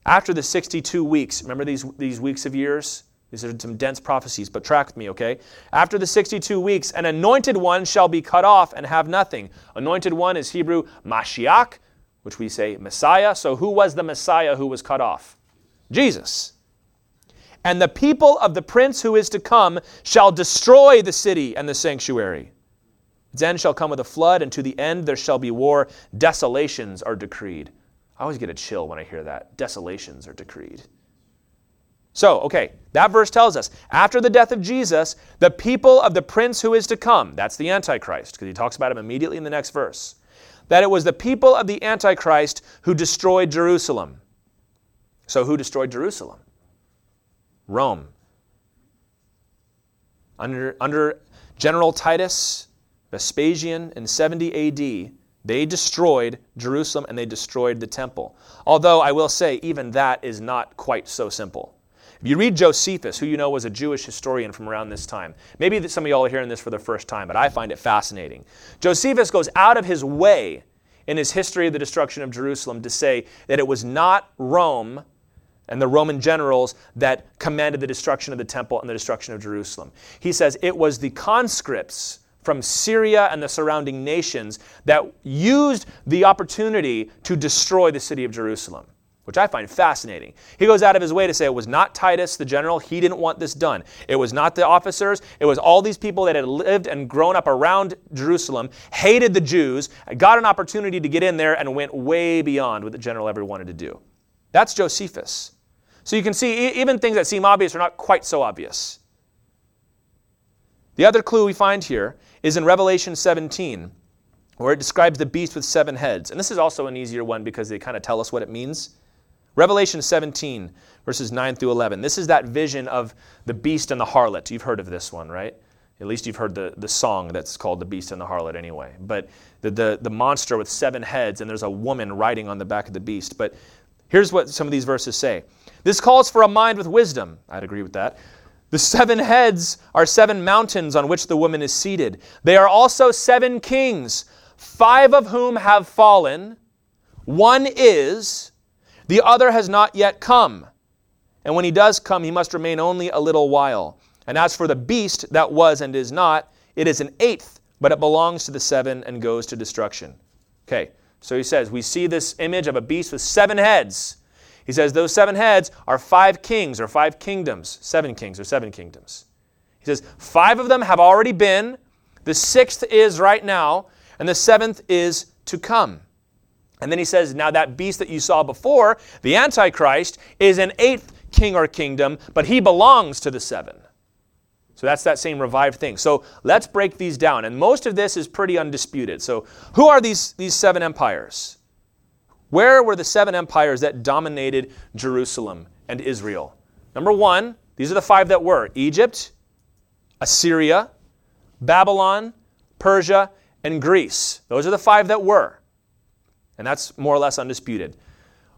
after the 62 weeks, remember these, these weeks of years? These are some dense prophecies, but track with me, okay? After the 62 weeks, an anointed one shall be cut off and have nothing. Anointed one is Hebrew Mashiach, which we say Messiah. So who was the Messiah who was cut off? Jesus. And the people of the prince who is to come shall destroy the city and the sanctuary. Its end shall come with a flood, and to the end there shall be war. Desolations are decreed. I always get a chill when I hear that. Desolations are decreed. So, okay, that verse tells us after the death of Jesus, the people of the prince who is to come, that's the Antichrist, because he talks about him immediately in the next verse, that it was the people of the Antichrist who destroyed Jerusalem. So, who destroyed Jerusalem? Rome. Under, under General Titus Vespasian in 70 AD, they destroyed Jerusalem and they destroyed the temple. Although I will say, even that is not quite so simple. If you read Josephus, who you know was a Jewish historian from around this time, maybe some of y'all are hearing this for the first time, but I find it fascinating. Josephus goes out of his way in his history of the destruction of Jerusalem to say that it was not Rome and the Roman generals that commanded the destruction of the temple and the destruction of Jerusalem. He says it was the conscripts from Syria and the surrounding nations that used the opportunity to destroy the city of Jerusalem, which I find fascinating. He goes out of his way to say it was not Titus, the general, he didn't want this done. It was not the officers, it was all these people that had lived and grown up around Jerusalem, hated the Jews, got an opportunity to get in there, and went way beyond what the general ever wanted to do. That's Josephus. So you can see, even things that seem obvious are not quite so obvious. The other clue we find here is in Revelation 17, where it describes the beast with seven heads. And this is also an easier one because they kind of tell us what it means. Revelation 17, verses 9 through 11. This is that vision of the beast and the harlot. You've heard of this one, right? At least you've heard the, the song that's called The Beast and the Harlot anyway. But the, the, the monster with seven heads, and there's a woman riding on the back of the beast. But here's what some of these verses say This calls for a mind with wisdom. I'd agree with that. The seven heads are seven mountains on which the woman is seated. They are also seven kings, five of whom have fallen. One is, the other has not yet come. And when he does come, he must remain only a little while. And as for the beast that was and is not, it is an eighth, but it belongs to the seven and goes to destruction. Okay, so he says, we see this image of a beast with seven heads. He says those seven heads are five kings or five kingdoms, seven kings or seven kingdoms. He says five of them have already been, the sixth is right now, and the seventh is to come. And then he says, now that beast that you saw before, the Antichrist, is an eighth king or kingdom, but he belongs to the seven. So that's that same revived thing. So let's break these down. And most of this is pretty undisputed. So who are these, these seven empires? Where were the seven empires that dominated Jerusalem and Israel? Number one, these are the five that were Egypt, Assyria, Babylon, Persia, and Greece. Those are the five that were. And that's more or less undisputed.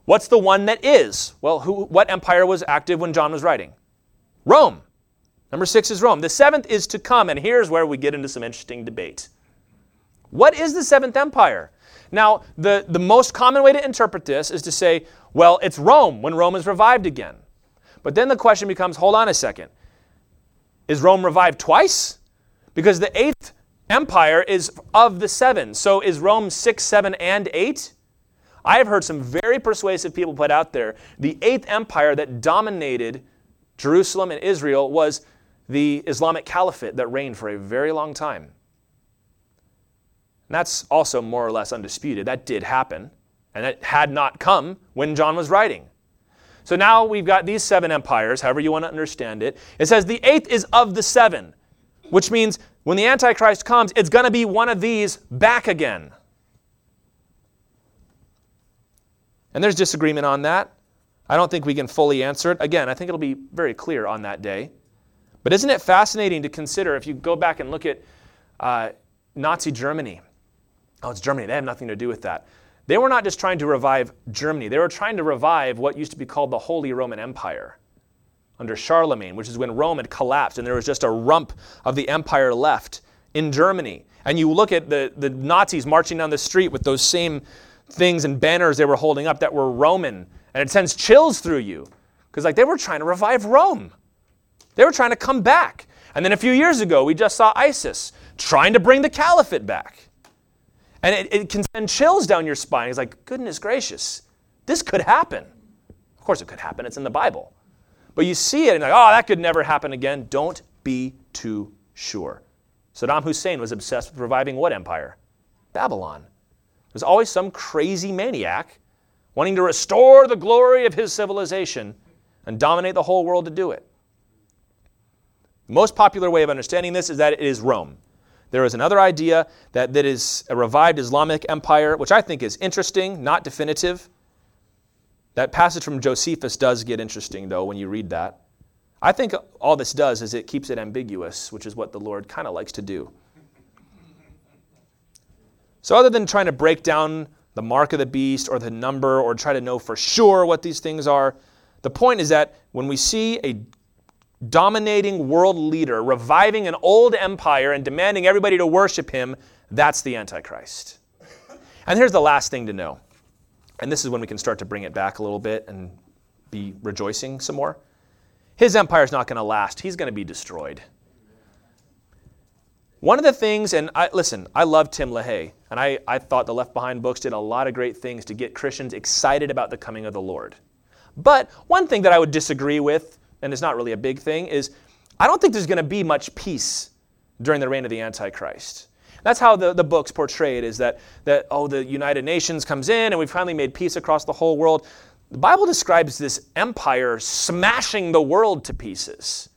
What's the one that is? Well, who, what empire was active when John was writing? Rome. Number six is Rome. The seventh is to come, and here's where we get into some interesting debate. What is the seventh empire? Now, the, the most common way to interpret this is to say, well, it's Rome when Rome is revived again. But then the question becomes hold on a second. Is Rome revived twice? Because the eighth empire is of the seven. So is Rome six, seven, and eight? I have heard some very persuasive people put out there the eighth empire that dominated Jerusalem and Israel was the Islamic Caliphate that reigned for a very long time. And that's also more or less undisputed. That did happen, and it had not come when John was writing. So now we've got these seven empires, however you want to understand it. It says the eighth is of the seven, which means when the Antichrist comes, it's going to be one of these back again. And there's disagreement on that. I don't think we can fully answer it. Again, I think it'll be very clear on that day. But isn't it fascinating to consider if you go back and look at uh, Nazi Germany? Oh, it's Germany. They have nothing to do with that. They were not just trying to revive Germany, they were trying to revive what used to be called the Holy Roman Empire under Charlemagne, which is when Rome had collapsed and there was just a rump of the empire left in Germany. And you look at the, the Nazis marching down the street with those same things and banners they were holding up that were Roman, and it sends chills through you because like they were trying to revive Rome. They were trying to come back. And then a few years ago, we just saw ISIS trying to bring the caliphate back. And it, it can send chills down your spine. It's like, goodness gracious, this could happen. Of course, it could happen, it's in the Bible. But you see it and like, oh, that could never happen again. Don't be too sure. Saddam Hussein was obsessed with reviving what empire? Babylon. There's always some crazy maniac wanting to restore the glory of his civilization and dominate the whole world to do it. The most popular way of understanding this is that it is Rome. There is another idea that that is a revived Islamic empire, which I think is interesting, not definitive. That passage from Josephus does get interesting, though, when you read that. I think all this does is it keeps it ambiguous, which is what the Lord kind of likes to do. So, other than trying to break down the mark of the beast or the number or try to know for sure what these things are, the point is that when we see a dominating world leader, reviving an old empire and demanding everybody to worship him, that's the Antichrist. And here's the last thing to know. And this is when we can start to bring it back a little bit and be rejoicing some more. His empire is not going to last, he's going to be destroyed. One of the things, and I, listen, I love Tim LaHaye, and I, I thought the Left Behind books did a lot of great things to get Christians excited about the coming of the Lord. But one thing that I would disagree with and it's not really a big thing, is I don't think there's going to be much peace during the reign of the Antichrist. That's how the, the books portray it is that, that, oh, the United Nations comes in and we've finally made peace across the whole world. The Bible describes this empire smashing the world to pieces.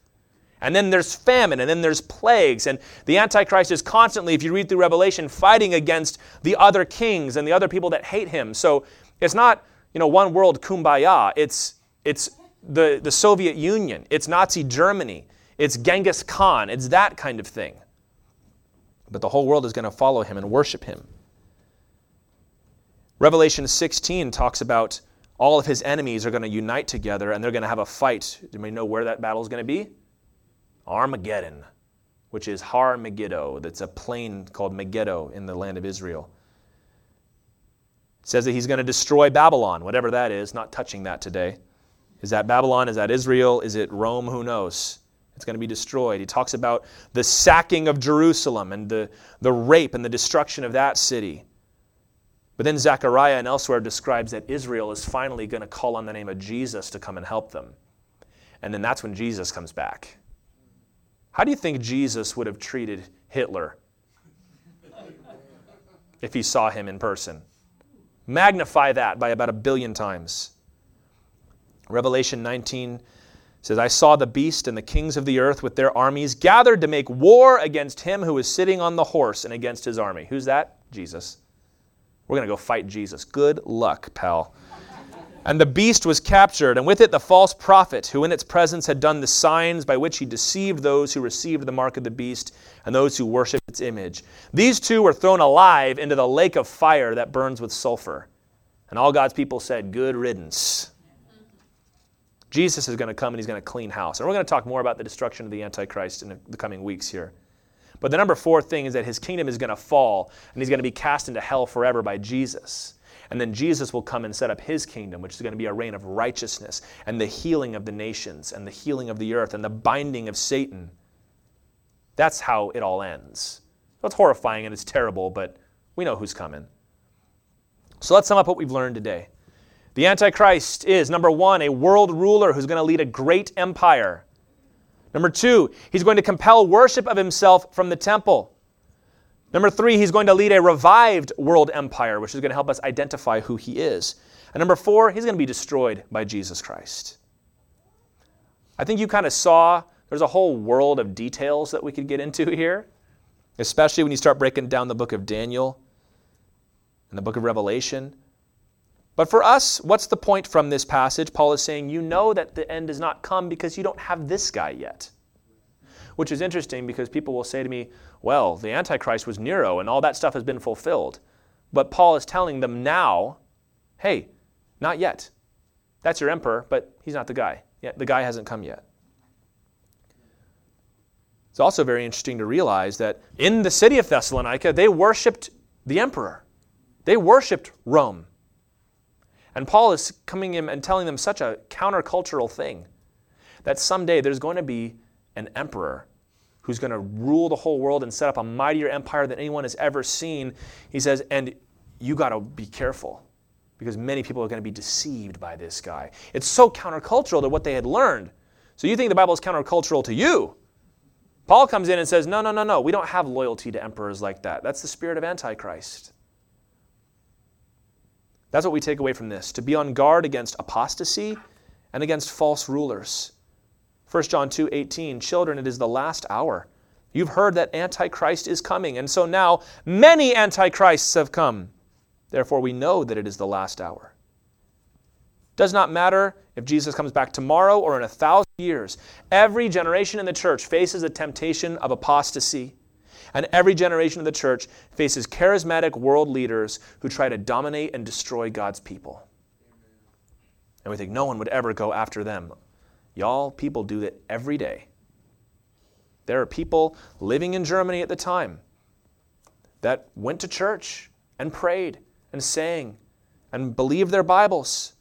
And then there's famine, and then there's plagues. And the Antichrist is constantly, if you read through Revelation, fighting against the other kings and the other people that hate him. So it's not, you know, one world kumbaya. It's, it's the, the Soviet Union, it's Nazi Germany, It's Genghis Khan. It's that kind of thing. But the whole world is going to follow him and worship him. Revelation 16 talks about all of his enemies are going to unite together and they're going to have a fight. Do you know where that battle is going to be? Armageddon, which is Har Megiddo. That's a plain called Megiddo in the land of Israel. It says that he's going to destroy Babylon, whatever that is, not touching that today. Is that Babylon? Is that Israel? Is it Rome? Who knows? It's going to be destroyed. He talks about the sacking of Jerusalem and the, the rape and the destruction of that city. But then Zechariah and elsewhere describes that Israel is finally going to call on the name of Jesus to come and help them. And then that's when Jesus comes back. How do you think Jesus would have treated Hitler if he saw him in person? Magnify that by about a billion times. Revelation 19 says, I saw the beast and the kings of the earth with their armies gathered to make war against him who is sitting on the horse and against his army. Who's that? Jesus. We're going to go fight Jesus. Good luck, pal. And the beast was captured, and with it the false prophet, who in its presence had done the signs by which he deceived those who received the mark of the beast and those who worshiped its image. These two were thrown alive into the lake of fire that burns with sulfur. And all God's people said, Good riddance. Jesus is going to come and he's going to clean house. And we're going to talk more about the destruction of the Antichrist in the coming weeks here. But the number four thing is that his kingdom is going to fall and he's going to be cast into hell forever by Jesus. And then Jesus will come and set up his kingdom, which is going to be a reign of righteousness and the healing of the nations and the healing of the earth and the binding of Satan. That's how it all ends. It's horrifying and it's terrible, but we know who's coming. So let's sum up what we've learned today. The Antichrist is, number one, a world ruler who's going to lead a great empire. Number two, he's going to compel worship of himself from the temple. Number three, he's going to lead a revived world empire, which is going to help us identify who he is. And number four, he's going to be destroyed by Jesus Christ. I think you kind of saw there's a whole world of details that we could get into here, especially when you start breaking down the book of Daniel and the book of Revelation. But for us, what's the point from this passage? Paul is saying, You know that the end does not come because you don't have this guy yet. Which is interesting because people will say to me, Well, the Antichrist was Nero and all that stuff has been fulfilled. But Paul is telling them now, Hey, not yet. That's your emperor, but he's not the guy. The guy hasn't come yet. It's also very interesting to realize that in the city of Thessalonica, they worshiped the emperor. They worshiped Rome. And Paul is coming in and telling them such a countercultural thing that someday there's going to be an emperor who's going to rule the whole world and set up a mightier empire than anyone has ever seen. He says, and you got to be careful because many people are going to be deceived by this guy. It's so countercultural to what they had learned. So you think the Bible is countercultural to you? Paul comes in and says, No, no, no, no. We don't have loyalty to emperors like that. That's the spirit of Antichrist. That's what we take away from this to be on guard against apostasy and against false rulers. 1 John 2 18, children, it is the last hour. You've heard that Antichrist is coming, and so now many Antichrists have come. Therefore, we know that it is the last hour. Does not matter if Jesus comes back tomorrow or in a thousand years. Every generation in the church faces the temptation of apostasy. And every generation of the church faces charismatic world leaders who try to dominate and destroy God's people. And we think no one would ever go after them. Y'all, people do that every day. There are people living in Germany at the time that went to church and prayed and sang and believed their Bibles.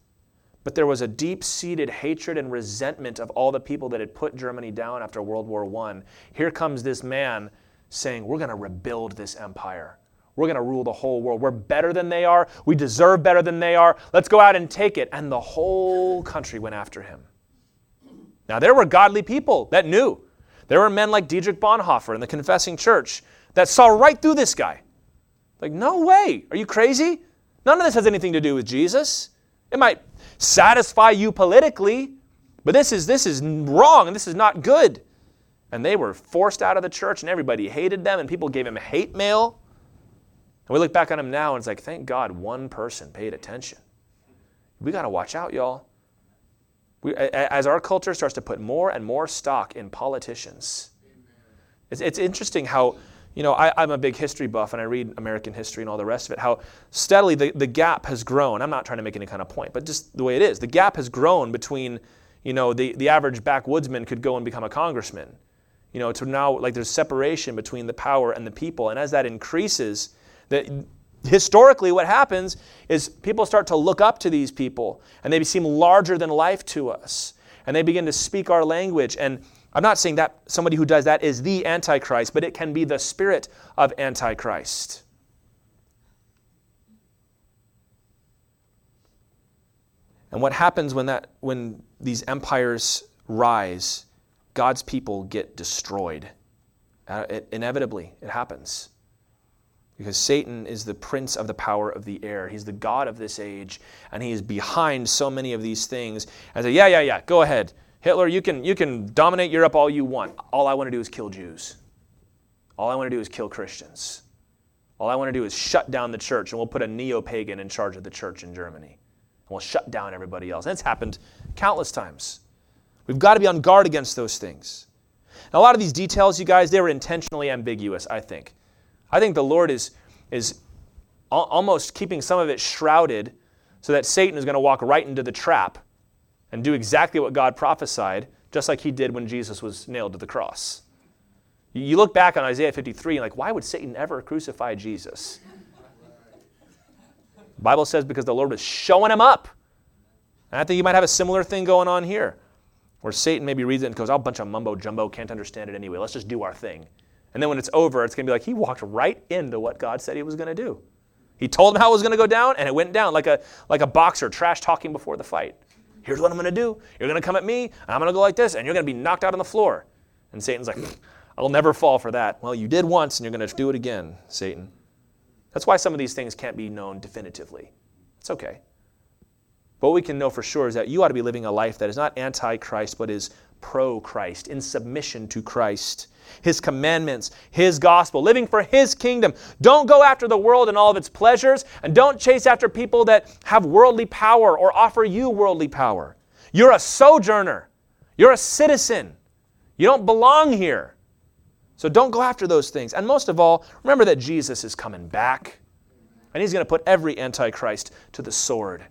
But there was a deep seated hatred and resentment of all the people that had put Germany down after World War I. Here comes this man saying, We're going to rebuild this empire. We're going to rule the whole world. We're better than they are. We deserve better than they are. Let's go out and take it. And the whole country went after him. Now, there were godly people that knew. There were men like Dietrich Bonhoeffer in the Confessing Church that saw right through this guy. Like, no way. Are you crazy? None of this has anything to do with Jesus. It might satisfy you politically, but this is, this is wrong and this is not good. And they were forced out of the church, and everybody hated them, and people gave him hate mail. And we look back on him now, and it's like, thank God one person paid attention. We got to watch out, y'all. We, as our culture starts to put more and more stock in politicians, it's, it's interesting how, you know, I, am a big history buff and I read American history and all the rest of it, how steadily the, the gap has grown. I'm not trying to make any kind of point, but just the way it is. The gap has grown between, you know, the, the average backwoodsman could go and become a congressman. You know, to now, like, there's separation between the power and the people. And as that increases, that historically what happens is people start to look up to these people and they seem larger than life to us. And they begin to speak our language. And i'm not saying that somebody who does that is the antichrist but it can be the spirit of antichrist. And what happens when that when these empires rise god's people get destroyed uh, it, inevitably it happens because Satan is the prince of the power of the air. He's the God of this age, and he is behind so many of these things. And say, yeah, yeah, yeah, go ahead. Hitler, you can, you can dominate Europe all you want. All I want to do is kill Jews. All I want to do is kill Christians. All I want to do is shut down the church, and we'll put a neo pagan in charge of the church in Germany. And we'll shut down everybody else. And it's happened countless times. We've got to be on guard against those things. Now, a lot of these details, you guys, they were intentionally ambiguous, I think. I think the Lord is, is almost keeping some of it shrouded so that Satan is going to walk right into the trap and do exactly what God prophesied, just like he did when Jesus was nailed to the cross. You look back on Isaiah 53 and like, why would Satan ever crucify Jesus? The Bible says because the Lord was showing him up. And I think you might have a similar thing going on here, where Satan maybe reads it and goes, oh, bunch of mumbo jumbo, can't understand it anyway. Let's just do our thing. And then when it's over, it's going to be like he walked right into what God said he was going to do. He told him how it was going to go down, and it went down like a, like a boxer trash talking before the fight. Here's what I'm going to do. You're going to come at me, and I'm going to go like this, and you're going to be knocked out on the floor. And Satan's like, I'll never fall for that. Well, you did once, and you're going to do it again, Satan. That's why some of these things can't be known definitively. It's okay. What we can know for sure is that you ought to be living a life that is not anti Christ, but is pro Christ, in submission to Christ. His commandments, His gospel, living for His kingdom. Don't go after the world and all of its pleasures, and don't chase after people that have worldly power or offer you worldly power. You're a sojourner, you're a citizen. You don't belong here. So don't go after those things. And most of all, remember that Jesus is coming back, and He's going to put every Antichrist to the sword.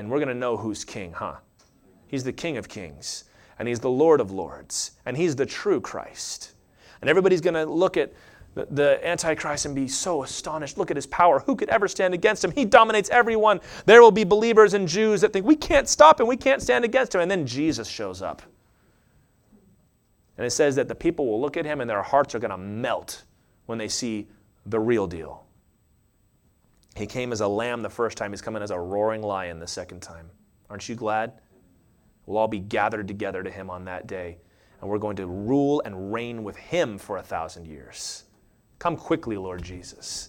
And we're going to know who's king, huh? He's the King of Kings, and He's the Lord of Lords, and He's the true Christ. And everybody's going to look at the, the Antichrist and be so astonished. Look at his power. Who could ever stand against him? He dominates everyone. There will be believers and Jews that think, we can't stop him, we can't stand against him. And then Jesus shows up. And it says that the people will look at him and their hearts are going to melt when they see the real deal. He came as a lamb the first time, he's coming as a roaring lion the second time. Aren't you glad? We'll all be gathered together to him on that day and we're going to rule and reign with him for a thousand years. Come quickly, Lord Jesus.